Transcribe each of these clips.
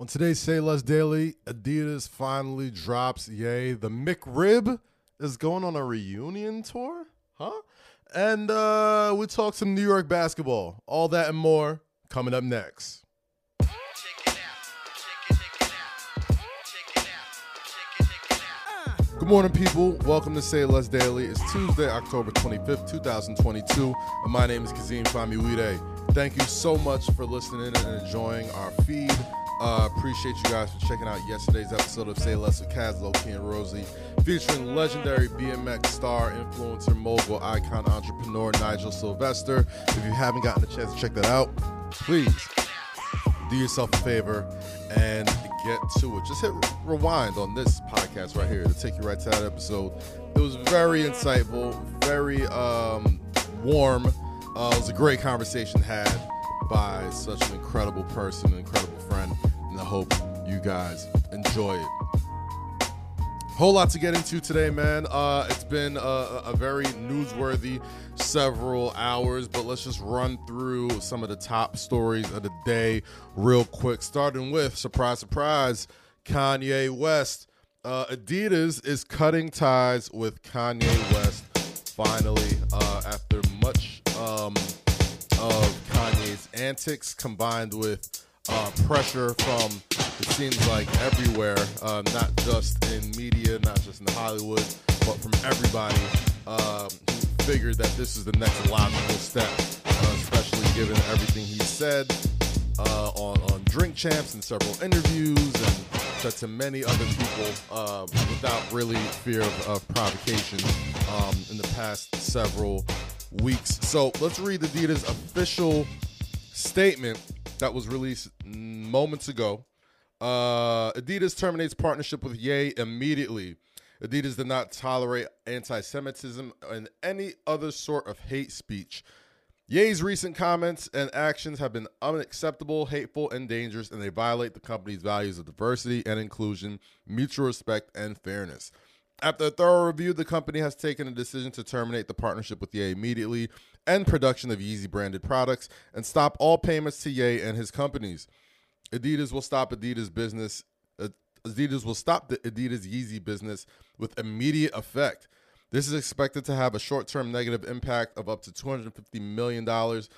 On today's Say Less Daily, Adidas finally drops Ye. The McRib is going on a reunion tour, huh? And uh, we talk some New York basketball. All that and more coming up next. Good morning, people. Welcome to Say Less Daily. It's Tuesday, October 25th, 2022, and my name is Kazeem Famuyide. Thank you so much for listening and enjoying our feed. Uh, appreciate you guys for checking out yesterday's episode of Say Less with Kaz, Loki, and Rosie, featuring legendary BMX star, influencer, mogul, icon, entrepreneur Nigel Sylvester. If you haven't gotten a chance to check that out, please do yourself a favor and get to it. Just hit rewind on this podcast right here to take you right to that episode. It was very insightful, very um, warm. Uh, it was a great conversation had by such an incredible person, an incredible friend, and I hope you guys enjoy it. Whole lot to get into today, man. Uh, it's been a, a very newsworthy several hours, but let's just run through some of the top stories of the day real quick. Starting with surprise, surprise, Kanye West. Uh, Adidas is cutting ties with Kanye West finally uh, after much um, of Kanye's antics combined with uh, pressure from it seems like everywhere, uh, not just in media, not just in Hollywood, but from everybody um, who figured that this is the next logical step, uh, especially given everything he said uh, on, on Drink Champs and several interviews and said to many other people uh, without really fear of, of provocation um, in the past several weeks. So let's read Adidas' official statement that was released moments ago. Uh, Adidas terminates partnership with Ye immediately. Adidas did not tolerate anti Semitism and any other sort of hate speech. Ye's recent comments and actions have been unacceptable, hateful, and dangerous, and they violate the company's values of diversity and inclusion, mutual respect, and fairness. After a thorough review, the company has taken a decision to terminate the partnership with Ye immediately, end production of Yeezy branded products, and stop all payments to Ye and his companies. Adidas will stop Adidas business. Adidas will stop the Adidas Yeezy business with immediate effect. This is expected to have a short-term negative impact of up to 250 million dollars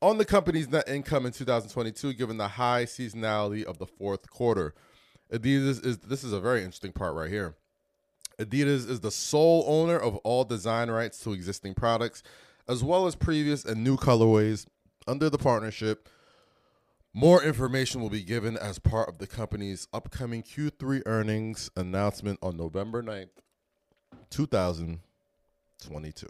on the company's net income in 2022, given the high seasonality of the fourth quarter. Adidas is this is a very interesting part right here. Adidas is the sole owner of all design rights to existing products, as well as previous and new colorways under the partnership. More information will be given as part of the company's upcoming Q3 earnings announcement on November 9th, 2022.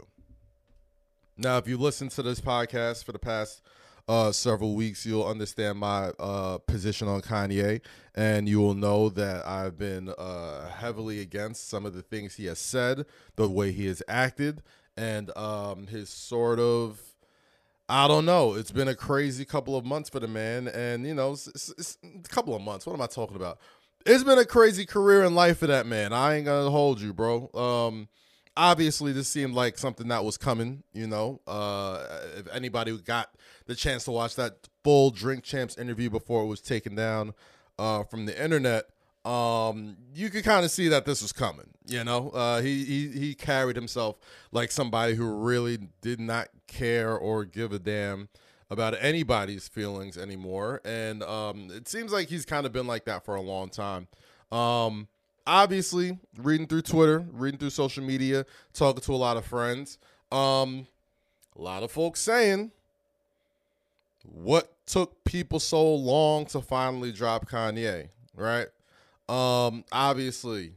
Now, if you listen to this podcast for the past uh, several weeks, you'll understand my uh, position on Kanye, and you will know that I've been uh, heavily against some of the things he has said, the way he has acted, and um, his sort of I don't know. It's been a crazy couple of months for the man, and you know, it's, it's, it's a couple of months. What am I talking about? It's been a crazy career in life for that man. I ain't gonna hold you, bro. Um, obviously, this seemed like something that was coming. You know, uh, if anybody got the chance to watch that full Drink Champs interview before it was taken down uh, from the internet, um, you could kind of see that this was coming. You know, uh, he he he carried himself like somebody who really did not care or give a damn about anybody's feelings anymore, and um, it seems like he's kind of been like that for a long time. Um, obviously, reading through Twitter, reading through social media, talking to a lot of friends, um, a lot of folks saying, "What took people so long to finally drop Kanye?" Right? Um, obviously,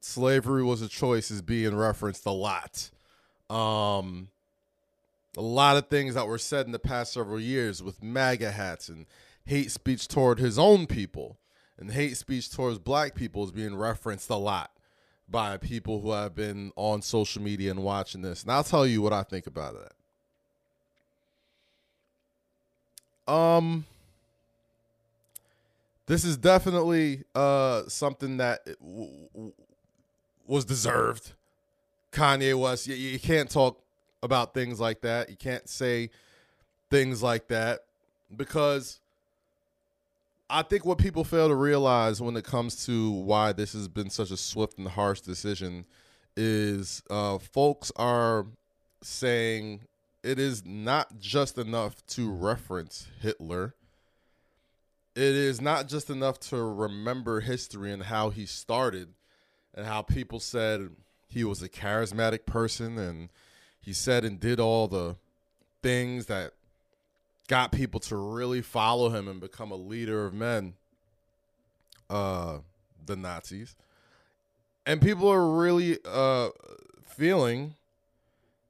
slavery was a choice is being referenced a lot. Um, a lot of things that were said in the past several years with MAGA hats and hate speech toward his own people and hate speech towards black people is being referenced a lot by people who have been on social media and watching this. And I'll tell you what I think about that. Um, this is definitely uh something that w- w- was deserved. Kanye West, you, you can't talk about things like that. You can't say things like that because I think what people fail to realize when it comes to why this has been such a swift and harsh decision is uh, folks are saying it is not just enough to reference Hitler. It is not just enough to remember history and how he started and how people said he was a charismatic person and he said and did all the things that got people to really follow him and become a leader of men uh the Nazis and people are really uh feeling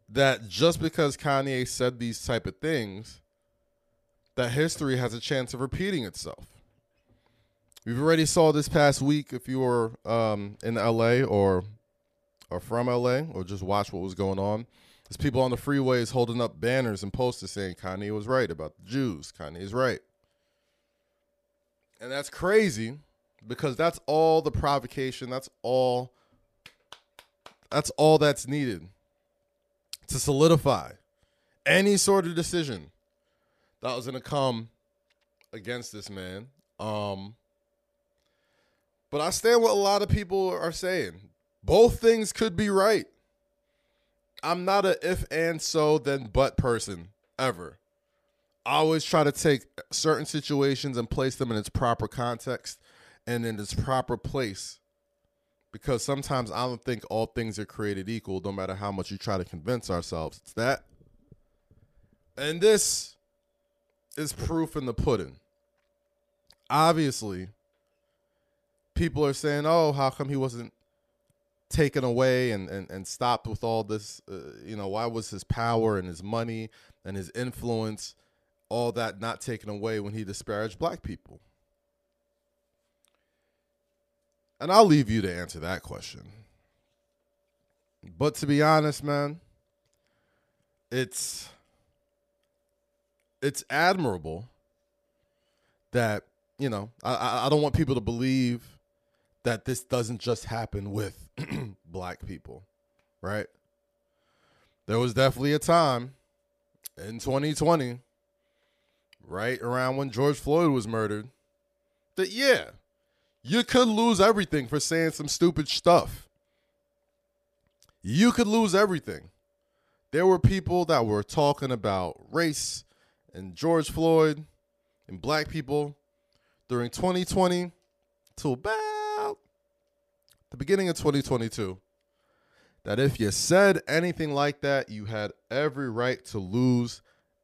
that just because Kanye said these type of things that history has a chance of repeating itself. We've already saw this past week if you were um, in LA or or from LA or just watch what was going on. There's people on the freeways holding up banners and posters saying Kanye was right about the Jews. Kanye is right. And that's crazy because that's all the provocation, that's all that's all that's needed to solidify any sort of decision that was going to come against this man. Um, but I stand what a lot of people are saying. Both things could be right. I'm not a if and so then but person ever. I always try to take certain situations and place them in its proper context and in its proper place. Because sometimes I don't think all things are created equal, no matter how much you try to convince ourselves. It's that. And this is proof in the pudding. Obviously, people are saying, oh, how come he wasn't taken away and, and, and stopped with all this? Uh, you know, why was his power and his money and his influence, all that not taken away when he disparaged black people? And I'll leave you to answer that question. But to be honest, man, it's it's admirable that you know I I don't want people to believe that this doesn't just happen with black people, right? There was definitely a time in 2020, right around when George Floyd was murdered, that yeah, you could lose everything for saying some stupid stuff. You could lose everything. There were people that were talking about race and George Floyd and black people during 2020 to about the beginning of 2022 that if you said anything like that, you had every right to lose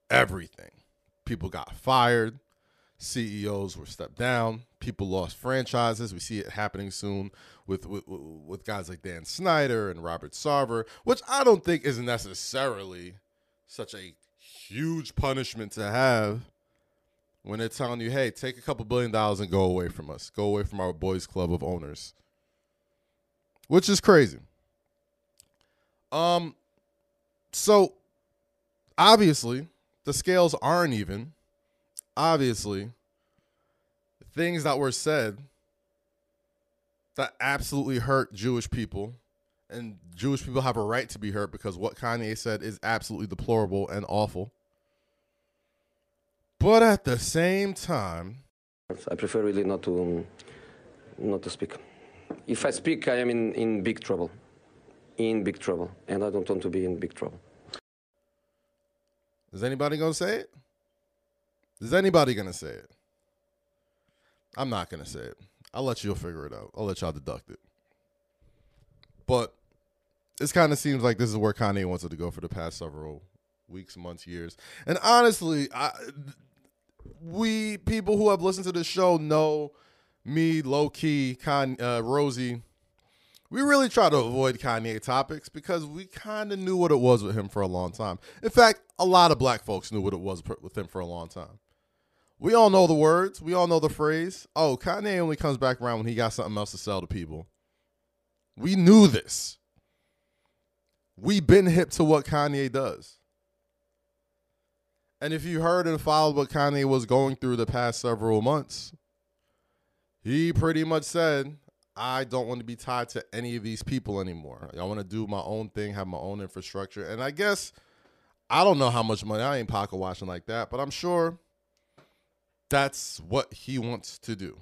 everything. People got fired, CEOs were stepped down, people lost franchises. We see it happening soon with with, with guys like Dan Snyder and Robert Sarver, which I don't think is necessarily such a huge punishment to have when they're telling you, hey, take a couple billion dollars and go away from us. Go away from our boys club of owners. Which is crazy. Um so obviously the scales aren't even. Obviously, things that were said that absolutely hurt Jewish people and Jewish people have a right to be hurt because what Kanye said is absolutely deplorable and awful. But at the same time, I prefer really not to um, not to speak. If I speak, I am in, in big trouble, in big trouble, and I don't want to be in big trouble. Is anybody gonna say it? Is anybody gonna say it? I'm not gonna say it. I'll let you figure it out. I'll let y'all deduct it. But this kind of seems like this is where Kanye wants it to go for the past several weeks, months, years. And honestly, I, we people who have listened to this show know me, Loki, Con, uh, Rosie. We really try to avoid Kanye topics because we kind of knew what it was with him for a long time. In fact, a lot of black folks knew what it was with him for a long time. We all know the words. We all know the phrase. Oh, Kanye only comes back around when he got something else to sell to people. We knew this. We've been hip to what Kanye does. And if you heard and followed what Kanye was going through the past several months, he pretty much said, I don't want to be tied to any of these people anymore. I want to do my own thing, have my own infrastructure. And I guess I don't know how much money I ain't pocket watching like that, but I'm sure that's what he wants to do.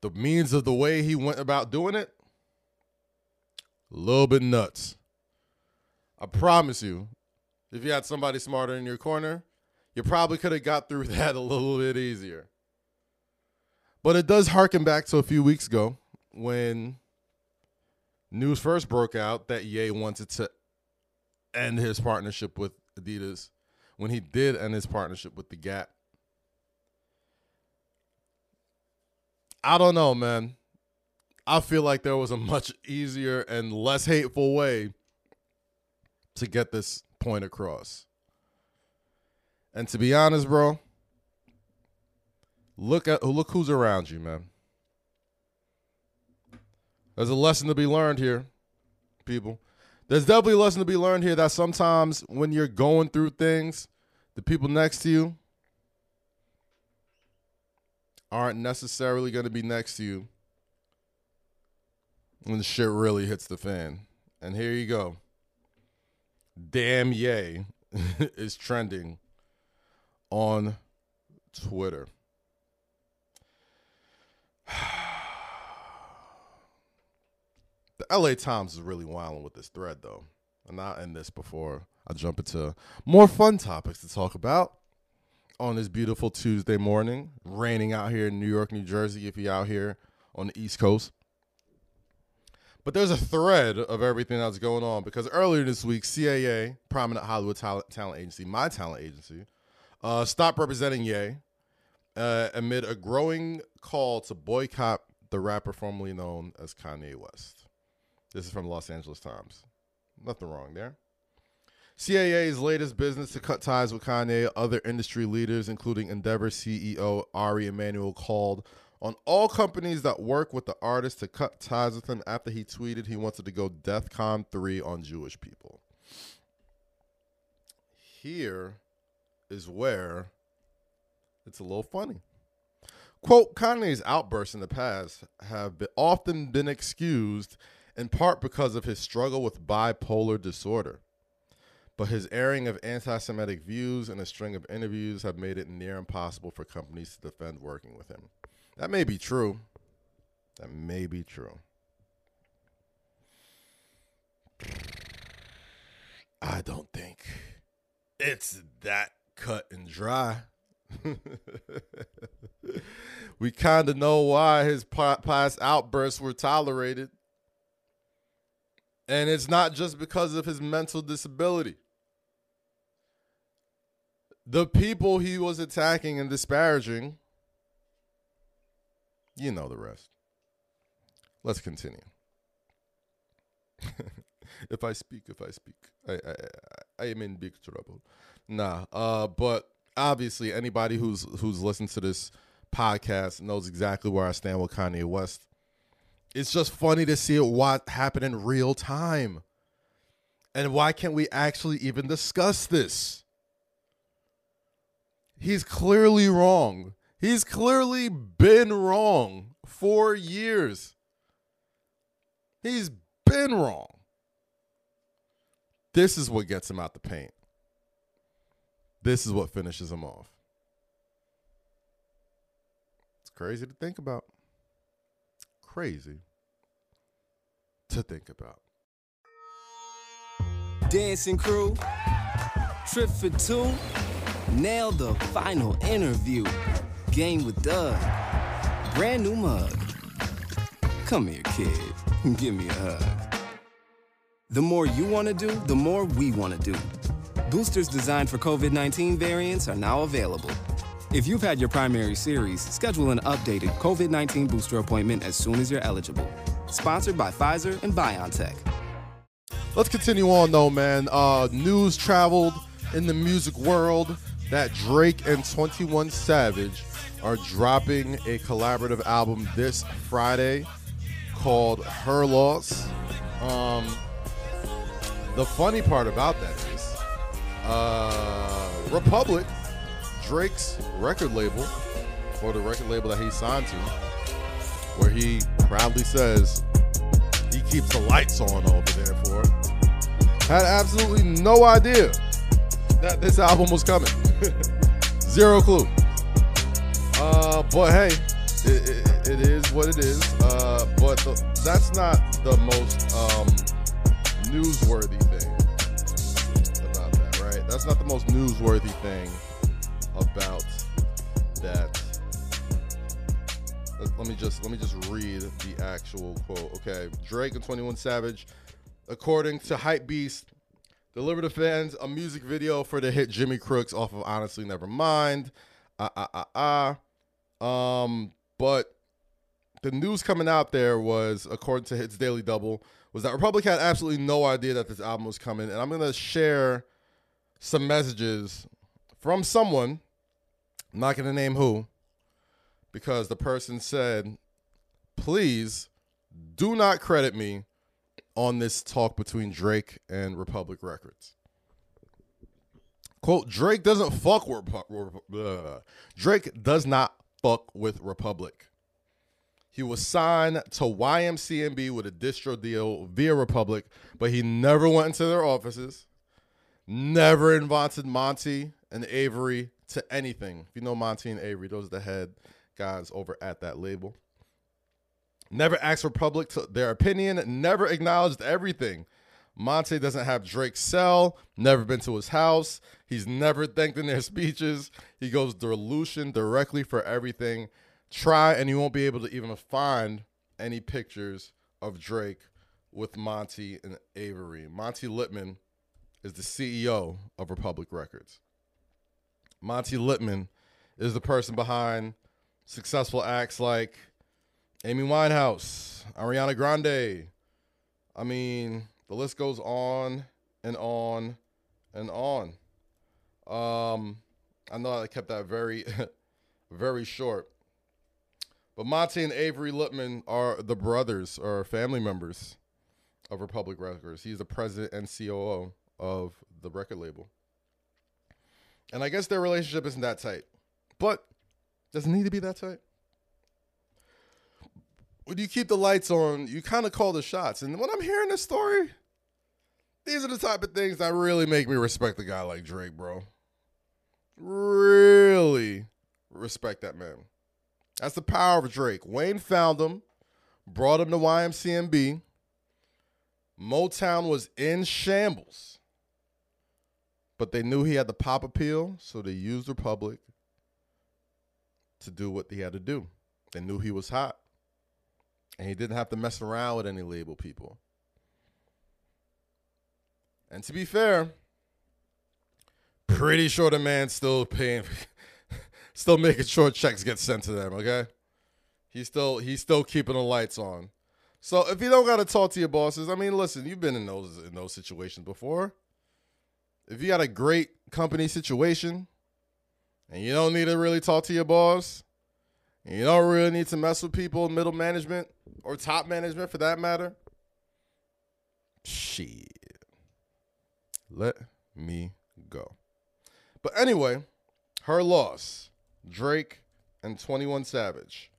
The means of the way he went about doing it, a little bit nuts. I promise you, if you had somebody smarter in your corner, you probably could have got through that a little bit easier. But it does harken back to a few weeks ago when news first broke out that Ye wanted to end his partnership with Adidas when he did end his partnership with the Gap. I don't know, man. I feel like there was a much easier and less hateful way to get this point across. And to be honest, bro, look at look who's around you, man. There's a lesson to be learned here, people. There's definitely a lesson to be learned here that sometimes when you're going through things, the people next to you aren't necessarily going to be next to you when the shit really hits the fan. And here you go. Damn Ye is trending on Twitter. the LA Times is really wilding with this thread, though. And I'll end this before I jump into more fun topics to talk about on this beautiful Tuesday morning. Raining out here in New York, New Jersey, if you're out here on the East Coast. But there's a thread of everything that's going on because earlier this week, CAA, prominent Hollywood talent, talent agency, my talent agency, uh, stopped representing Ye uh, amid a growing call to boycott the rapper formerly known as Kanye West. This is from Los Angeles Times. Nothing wrong there. CAA's latest business to cut ties with Kanye, other industry leaders, including Endeavor CEO Ari Emanuel, called on all companies that work with the artist to cut ties with him after he tweeted he wanted to go DEFCON 3 on Jewish people. Here is where it's a little funny. Quote, Kanye's outbursts in the past have been, often been excused in part because of his struggle with bipolar disorder. But his airing of anti Semitic views and a string of interviews have made it near impossible for companies to defend working with him. That may be true. That may be true. I don't think it's that cut and dry. we kind of know why his past outbursts were tolerated. And it's not just because of his mental disability. The people he was attacking and disparaging, you know the rest. Let's continue. if I speak, if I speak, I, I, I am in big trouble. Nah, uh, but obviously anybody who's who's listened to this podcast knows exactly where I stand with Kanye West. It's just funny to see it what happened in real time. And why can't we actually even discuss this? He's clearly wrong. He's clearly been wrong for years. He's been wrong. This is what gets him out the paint. This is what finishes him off. It's crazy to think about. Crazy to think about. Dancing crew, trip for two, nailed the final interview. Game with Doug, brand new mug. Come here, kid, give me a hug. The more you want to do, the more we want to do. Boosters designed for COVID 19 variants are now available. If you've had your primary series, schedule an updated COVID 19 booster appointment as soon as you're eligible. Sponsored by Pfizer and BioNTech. Let's continue on though, man. Uh, news traveled in the music world that Drake and 21 Savage are dropping a collaborative album this Friday called Her Loss. Um, the funny part about that uh, Republic, Drake's record label, or the record label that he signed to, where he proudly says he keeps the lights on over there for it, had absolutely no idea that this album was coming. Zero clue. Uh, but hey, it, it, it is what it is. Uh, but the, that's not the most um, newsworthy That's not the most newsworthy thing about that. Let, let me just let me just read the actual quote. Okay, Drake and Twenty One Savage, according to Hype Beast, delivered to fans a music video for the hit Jimmy Cooks off of Honestly Nevermind. Ah ah ah ah. Um, but the news coming out there was, according to Hits Daily Double, was that Republic had absolutely no idea that this album was coming. And I'm gonna share some messages from someone, I'm not gonna name who, because the person said, please do not credit me on this talk between Drake and Republic Records. Quote, Drake doesn't fuck with uh, Drake does not fuck with Republic. He was signed to YMCMB with a distro deal via Republic, but he never went into their offices, never invited Monte and Avery to anything. If you know Monte and Avery, those are the head guys over at that label. Never asked Republic to their opinion, never acknowledged everything. Monte doesn't have Drake's cell, never been to his house. He's never thanked in their speeches. He goes to Lucian directly for everything. Try and you won't be able to even find any pictures of Drake with Monte and Avery. Monte Lipman is the CEO of Republic Records. Monte Lipman is the person behind successful acts like Amy Winehouse, Ariana Grande. I mean, the list goes on and on and on. Um, I know I kept that very, very short. But Monte and Avery Lipman are the brothers or family members of Republic Records. He's the president and COO of the record label. And I guess their relationship isn't that tight. But doesn't need to be that tight. When you keep the lights on, you kind of call the shots. And when I'm hearing this story, these are the type of things that really make me respect a guy like Drake, bro. Really respect that man. That's the power of Drake. Wayne found him, brought him to YMCMB. Motown was in shambles. But they knew he had the pop appeal, so they used Republic to do what he had to do. They knew he was hot. And he didn't have to mess around with any label people. And to be fair, pretty sure the man's still paying, still making sure checks get sent to them. Okay, he's still he's still keeping the lights on. So if you don't got to talk to your bosses, I mean, listen, you've been in those in those situations before. If you got a great company situation, and you don't need to really talk to your boss, and you don't really need to mess with people, middle management or top management for that matter. Shit. Let me go. But anyway, her loss. Drake and 21 Savage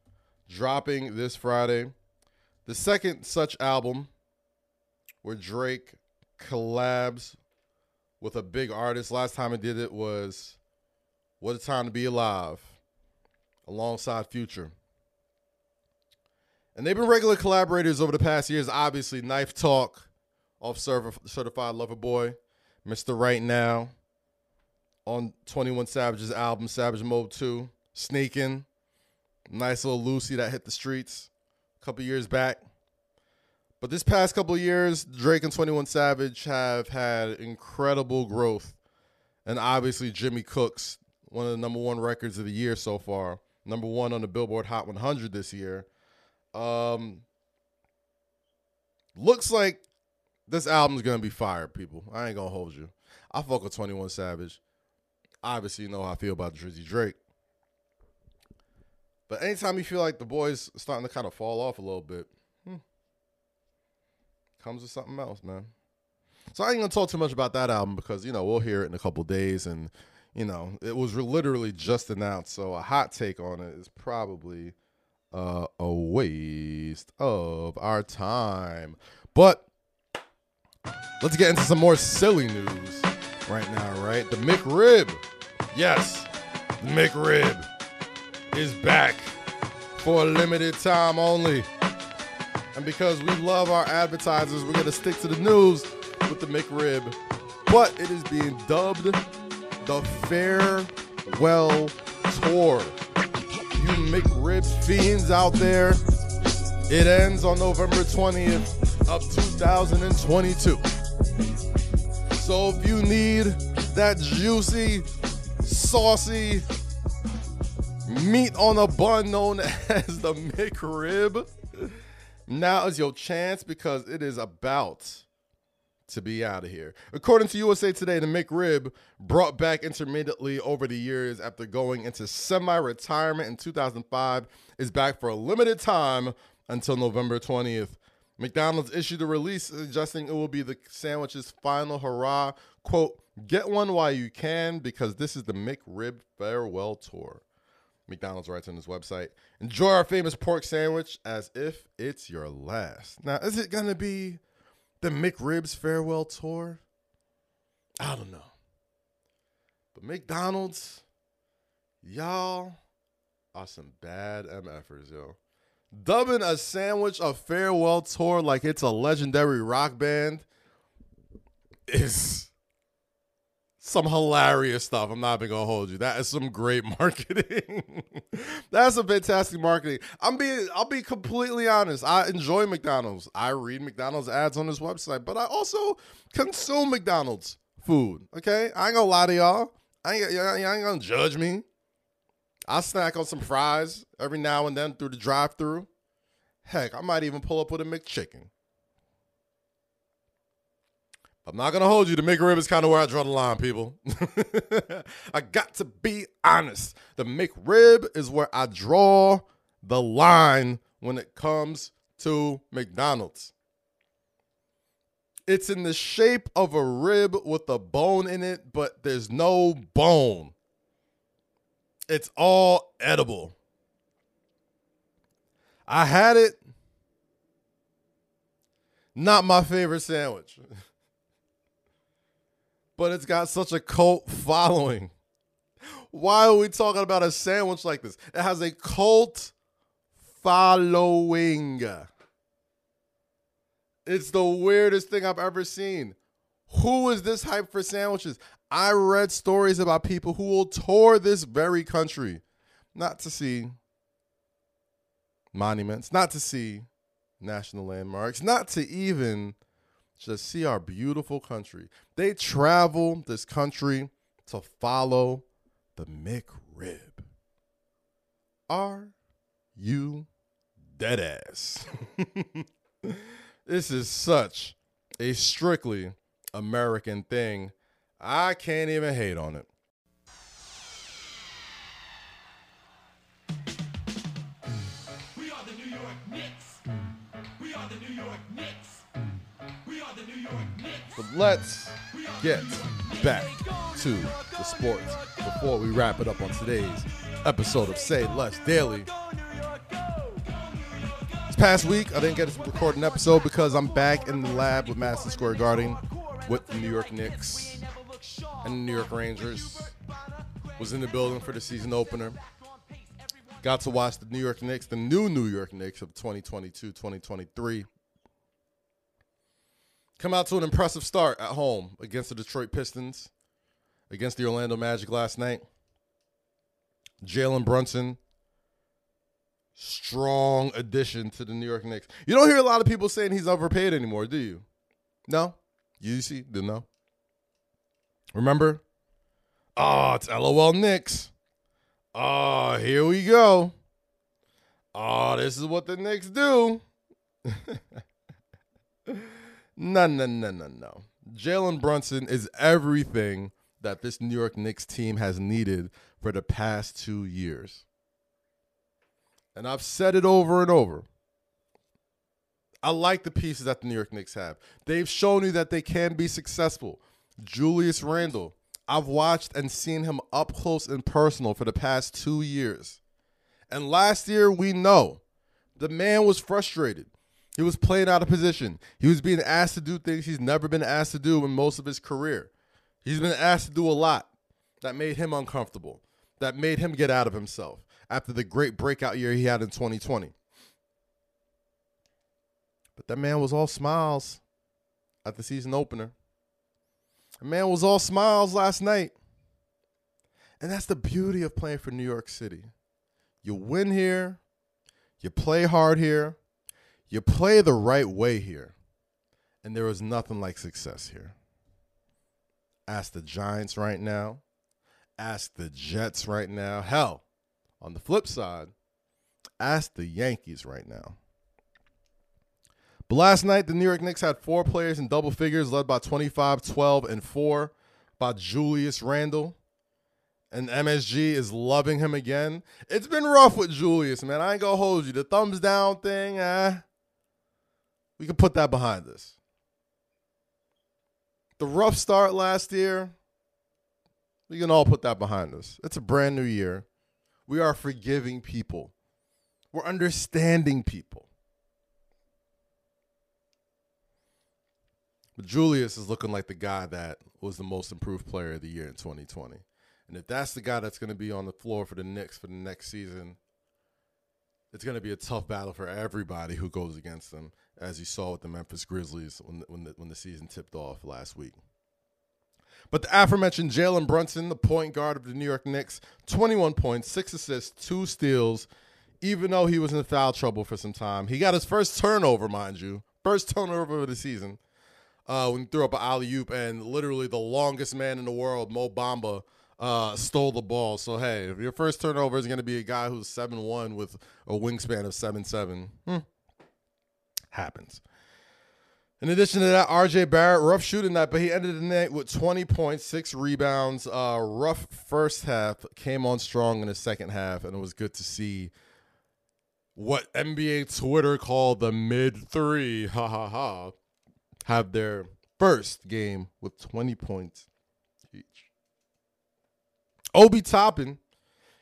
dropping this Friday. The second such album where Drake collabs with a big artist. Last time he did it was What a Time to Be Alive alongside Future. And they've been regular collaborators over the past years. Obviously, Knife Talk off Certified Lover Boy. Mr. Right Now on 21 Savage's album, Savage Mode 2. Sneaking. Nice little Lucy that hit the streets a couple years back. But this past couple years, Drake and 21 Savage have had incredible growth. And obviously, Jimmy Cooks, one of the number one records of the year so far, number one on the Billboard Hot 100 this year. Um, looks like this album's gonna be fire, people. I ain't gonna hold you. I fuck with 21 Savage. Obviously, you know how I feel about Drizzy Drake. But anytime you feel like the boys starting to kind of fall off a little bit, comes with something else, man. So I ain't gonna talk too much about that album because you know we'll hear it in a couple days, and you know it was literally just announced. So a hot take on it is probably uh, a waste of our time. But Let's get into some more silly news right now, right? The McRib. Yes. the McRib is back for a limited time only. And because we love our advertisers, we're going to stick to the news with the McRib. But it is being dubbed the Farewell Tour. You McRib fiends out there, it ends on November 20th of 2022. So if you need that juicy, saucy meat on a bun known as the McRib, now is your chance because it is about to be out of here. According to USA Today, the McRib brought back intermittently over the years after going into semi-retirement in 2005 is back for a limited time until November 20th. McDonald's issued a release suggesting it will be the sandwich's final hurrah. Quote, get one while you can because this is the McRib farewell tour. McDonald's writes on his website, enjoy our famous pork sandwich as if it's your last. Now, is it going to be the McRib's farewell tour? I don't know. But McDonald's, y'all are some bad MFers, yo. Dubbing a sandwich a farewell tour like it's a legendary rock band is some hilarious stuff. I'm not even gonna hold you. That is some great marketing. That's some fantastic marketing. I'm being I'll be completely honest. I enjoy McDonald's. I read McDonald's ads on this website, but I also consume McDonald's food. Okay? I ain't gonna lie to y'all. I ain't, ain't gonna judge me. I snack on some fries every now and then through the drive-through. Heck, I might even pull up with a McChicken. I'm not gonna hold you. The McRib is kind of where I draw the line, people. I got to be honest. The McRib is where I draw the line when it comes to McDonald's. It's in the shape of a rib with a bone in it, but there's no bone. It's all edible. I had it. Not my favorite sandwich. but it's got such a cult following. Why are we talking about a sandwich like this? It has a cult following. It's the weirdest thing I've ever seen. Who is this hype for sandwiches? I read stories about people who will tour this very country not to see monuments, not to see national landmarks, not to even just see our beautiful country. They travel this country to follow the McRib. Are you dead ass? this is such a strictly American thing. I can't even hate on it. We are the New York Knicks. We are the New York But let's get back to the sports before we wrap it up on today's episode of Say Less Daily. This past week, I didn't get to record an episode because I'm back in the lab with Madison Square Garden with the New York Knicks and the New York Rangers. Was in the building for the season opener. Got to watch the New York Knicks, the new New York Knicks of 2022 2023. Come out to an impressive start at home against the Detroit Pistons, against the Orlando Magic last night. Jalen Brunson, strong addition to the New York Knicks. You don't hear a lot of people saying he's overpaid anymore, do you? No? You see? Didn't know? Remember? Oh, it's LOL Knicks. Oh, here we go. Oh, this is what the Knicks do. no, no, no, no, no. Jalen Brunson is everything that this New York Knicks team has needed for the past two years. And I've said it over and over. I like the pieces that the New York Knicks have. They've shown you that they can be successful. Julius Randle, I've watched and seen him up close and personal for the past two years. And last year, we know the man was frustrated. He was playing out of position. He was being asked to do things he's never been asked to do in most of his career. He's been asked to do a lot that made him uncomfortable. that made him get out of himself after the great breakout year he had in 2020. But that man was all smiles at the season opener. The man was all smiles last night. And that's the beauty of playing for New York City. You win here, you play hard here, you play the right way here. And there is nothing like success here. Ask the Giants right now. Ask the Jets right now. Hell, on the flip side, ask the Yankees right now. But last night, the New York Knicks had four players in double figures, led by 25, 12, and 4 by Julius Randle. And MSG is loving him again. It's been rough with Julius, man. I ain't gonna hold you. The thumbs down thing, eh? We can put that behind us. The rough start last year, we can all put that behind us. It's a brand new year. We are forgiving people. We're understanding people. But Julius is looking like the guy that was the most improved player of the year in 2020. And if that's the guy that's going to be on the floor for the Knicks for the next season, it's going to be a tough battle for everybody who goes against them, as you saw with the Memphis Grizzlies when when the, when the season tipped off last week. But the aforementioned Jalen Brunson, the point guard of the New York Knicks, 21 points, six assists, two steals. Even though he was in foul trouble for some time, he got his first turnover, mind you, first turnover of the season uh, when he threw up an alley oop, and literally the longest man in the world, Mo Bamba, uh, stole the ball. So hey, if your first turnover is going to be a guy who's seven one with a wingspan of seven seven, hmm, happens. In addition to that, RJ Barrett, rough shooting night, but he ended the night with 20 points, six rebounds. Uh, rough first half, came on strong in the second half, and it was good to see what NBA Twitter called the mid three, ha ha ha, have their first game with 20 points each. Obi Toppin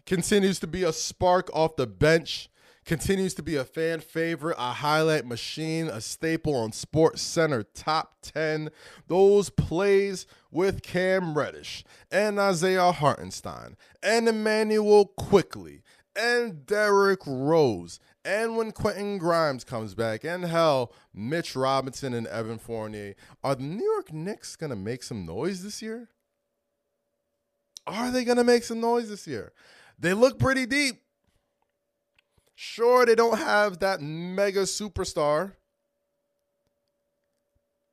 continues to be a spark off the bench, continues to be a fan favorite, a highlight machine, a staple on Sports Center top 10. Those plays with Cam Reddish and Isaiah Hartenstein and Immanuel Quickley and Derrick Rose. And when Quentin Grimes comes back, and hell, Mitch Robinson and Evan Fournier, are the New York Knicks going to make some noise this year? Are they going to make some noise this year? They look pretty deep. Sure, they don't have that mega superstar,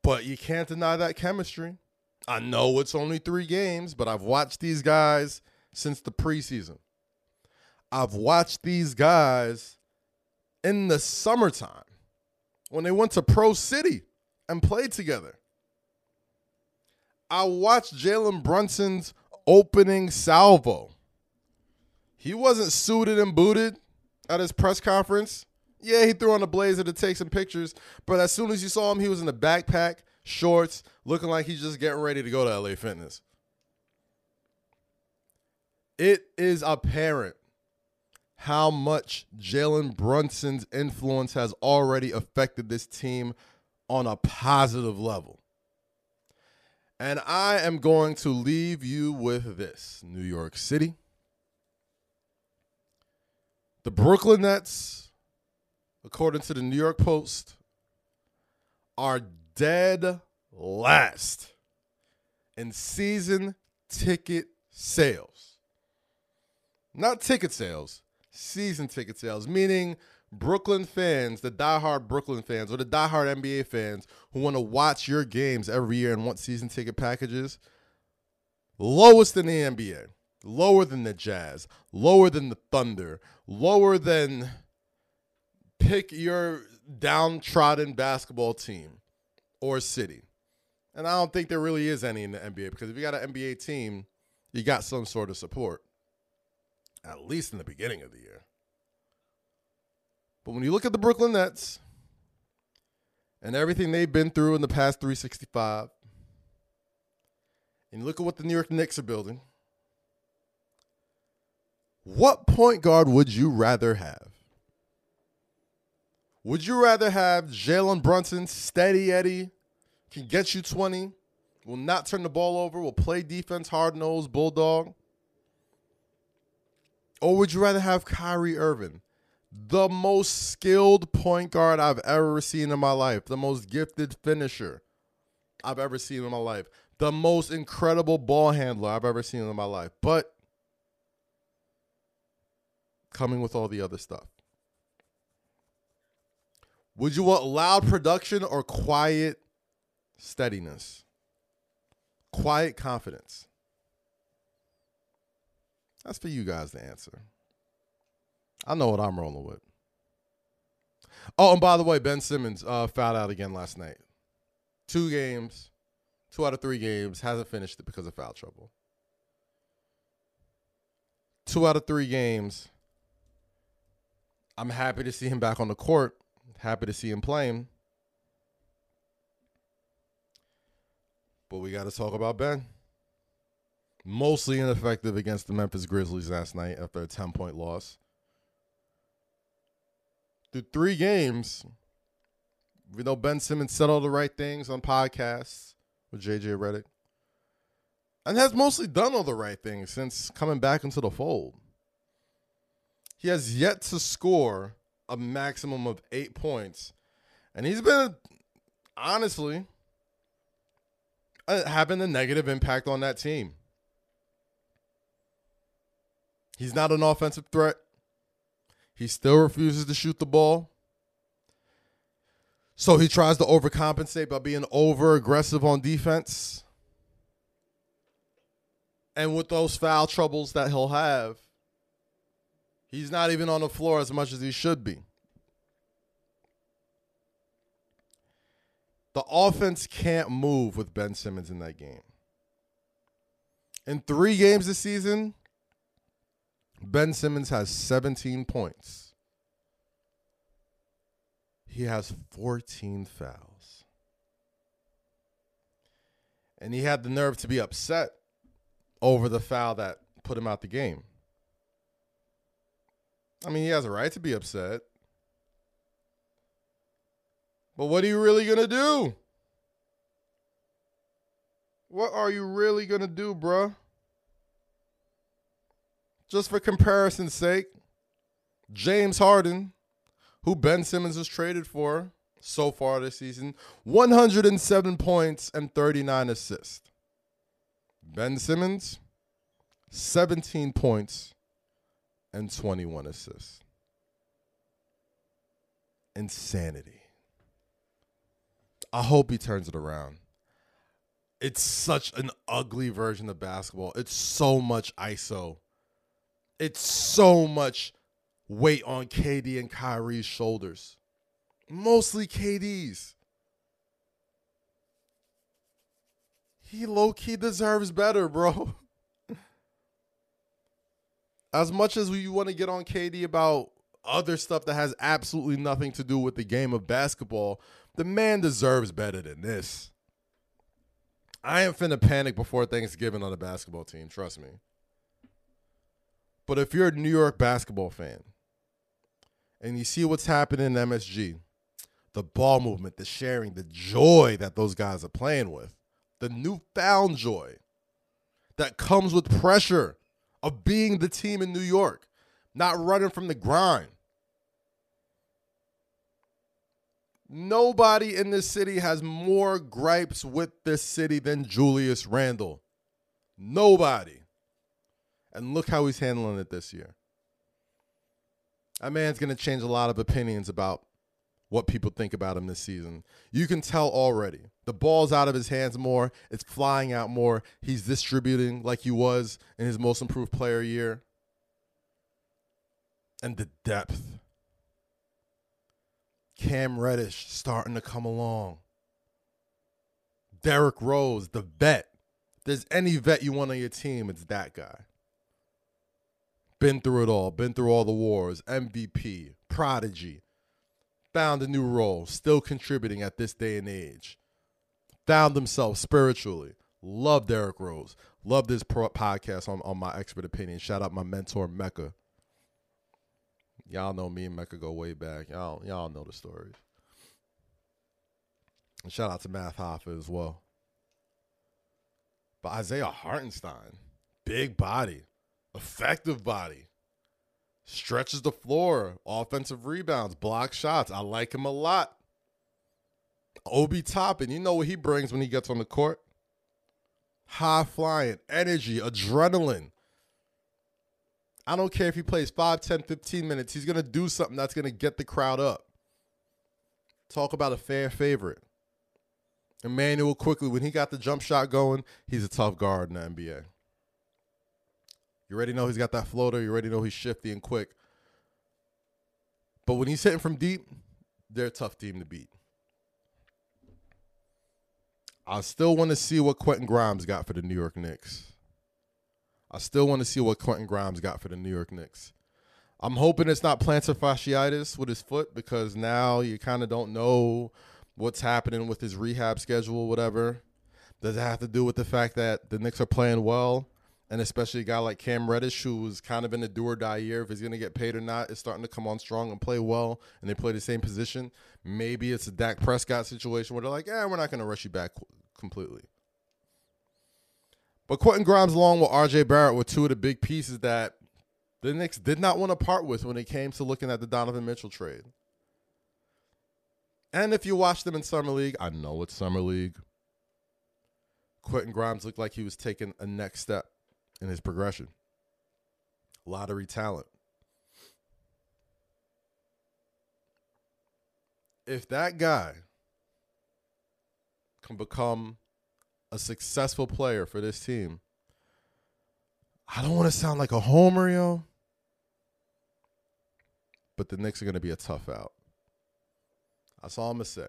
but you can't deny that chemistry. I know it's only three games, but I've watched these guys since the preseason. I've watched these guys in the summertime when they went to Pro City and played together. I watched Jalen Brunson's opening salvo. He wasn't suited and booted at his press conference. Yeah, he threw on a blazer to take some pictures, but as soon as you saw him, he was in a backpack, shorts, looking like he's just getting ready to go to LA Fitness. It is apparent how much Jalen Brunson's influence has already affected this team on a positive level. And I am going to leave you with this New York City. The Brooklyn Nets, according to the New York Post, are dead last in season ticket sales. Not ticket sales, season ticket sales, meaning Brooklyn fans, the diehard Brooklyn fans, or the diehard NBA fans who want to watch your games every year and want season ticket packages, lowest in the NBA, lower than the Jazz, lower than the Thunder, lower than pick your downtrodden basketball team or city. And I don't think there really is any in the NBA because if you got an NBA team, you got some sort of support, at least in the beginning of the year. But when you look at the Brooklyn Nets and everything they've been through in the past 365, and you look at what the New York Knicks are building, what point guard would you rather have? Would you rather have Jalen Brunson, steady Eddie, can get you 20, will not turn the ball over, will play defense hard nosed, bulldog? Or would you rather have Kyrie Irving, the most skilled point guard I've ever seen in my life, the most gifted finisher I've ever seen in my life, the most incredible ball handler I've ever seen in my life, but coming with all the other stuff? Would you want loud production or quiet steadiness? Quiet confidence. That's for you guys to answer. I know what I'm rolling with. Oh, and by the way, Ben Simmons uh, fouled out again last night. Two games, two out of three games, hasn't finished it because of foul trouble. Two out of three games. I'm happy to see him back on the court. Happy to see him playing. But we got to talk about Ben. Mostly ineffective against the Memphis Grizzlies last night after a 10 point loss. Through three games, we know Ben Simmons said all the right things on podcasts with JJ Redick and has mostly done all the right things since coming back into the fold. He has yet to score a maximum of eight points, and he's been honestly uh, having a negative impact on that team. He's not an offensive threat. He still refuses to shoot the ball. So he tries to overcompensate by being over aggressive on defense. And with those foul troubles that he'll have, he's not even on the floor as much as he should be. The offense can't move with Ben Simmons in that game. In three games this season, Ben Simmons has 17 points. He has 14 fouls. And he had the nerve to be upset over the foul that put him out the game. I mean, he has a right to be upset. But what are you really going to do? What are you really going to do, bruh? Just for comparison's sake, James Harden, who Ben Simmons was traded for so far this season, 107 points and 39 assists. Ben Simmons, 17 points and 21 assists. Insanity. I hope he turns it around. It's such an ugly version of basketball. It's so much ISO. It's so much weight on KD and Kyrie's shoulders. Mostly KD's. He low key deserves better, bro. As much as we want to get on KD about other stuff that has absolutely nothing to do with the game of basketball, the man deserves better than this. I ain't finna panic before Thanksgiving on the basketball team, trust me. But if you're a New York basketball fan and you see what's happening in MSG, the ball movement, the sharing, the joy that those guys are playing with, the newfound joy that comes with pressure of being the team in New York, not running from the grind. Nobody in this city has more gripes with this city than Julius Randle. Nobody. And look how he's handling it this year. That man's going to change a lot of opinions about what people think about him this season. You can tell already. The ball's out of his hands more, it's flying out more. He's distributing like he was in his most improved player year. And the depth. Cam Reddish starting to come along. Derrick Rose, the vet. If there's any vet you want on your team, it's that guy. Been through it all, been through all the wars, MVP, prodigy. Found a new role, still contributing at this day and age. Found himself spiritually. Love Derrick Rose. Love this podcast on, on my expert opinion. Shout out my mentor, Mecca. Y'all know me and Mecca go way back. Y'all, y'all know the stories. And shout out to Math Hoffa as well. But Isaiah Hartenstein, big body, effective body, Stretches the floor, offensive rebounds, block shots. I like him a lot. Obi Toppin, you know what he brings when he gets on the court? High flying, energy, adrenaline. I don't care if he plays 5, 10, 15 minutes. He's going to do something that's going to get the crowd up. Talk about a fan favorite. Immanuel Quickley, when he got the jump shot going, he's a tough guard in the NBA. You already know he's got that floater. You already know he's shifty and quick. But when he's hitting from deep, they're a tough team to beat. I still want to see what Quentin Grimes got for the New York Knicks. I still want to see what Quentin Grimes got for the New York Knicks. I'm hoping it's not plantar fasciitis with his foot because now you kind of don't know what's happening with his rehab schedule, whatever. Does it have to do with the fact that the Knicks are playing well? And especially a guy like Cam Reddish, who's kind of in a do or die year, if he's going to get paid or not, is starting to come on strong and play well, and they play the same position. Maybe it's a Dak Prescott situation where they're like, yeah, we're not going to rush you back completely. But Quentin Grimes, along with RJ Barrett, were two of the big pieces that the Knicks did not want to part with when it came to looking at the Donovan Mitchell trade. And if you watch them in Summer League, I know it's Summer League. Quentin Grimes looked like he was taking a next step in his progression. Lottery talent. If that guy can become a successful player for this team, I don't want to sound like a homer, yo. But the Knicks are going to be a tough out. That's all I'm going to say.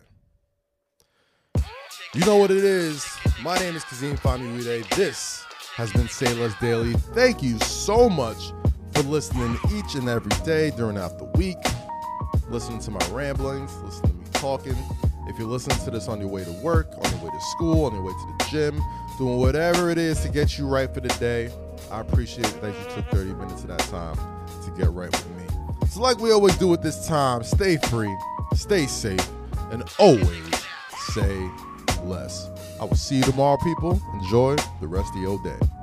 You know what it is. My name is Kazeem Famuyide. This has been Say Daily. Thank you so much for listening each and every day during out the week. Listening to my ramblings, listening to me talking. If you're listening to this on your way to work, on your way to school, on your way to the gym, doing whatever it is to get you right for the day, I appreciate that you took 30 minutes of that time to get right with me. So, like we always do at this time, stay free, stay safe, and always say I will see you tomorrow, people. Enjoy the rest of your day.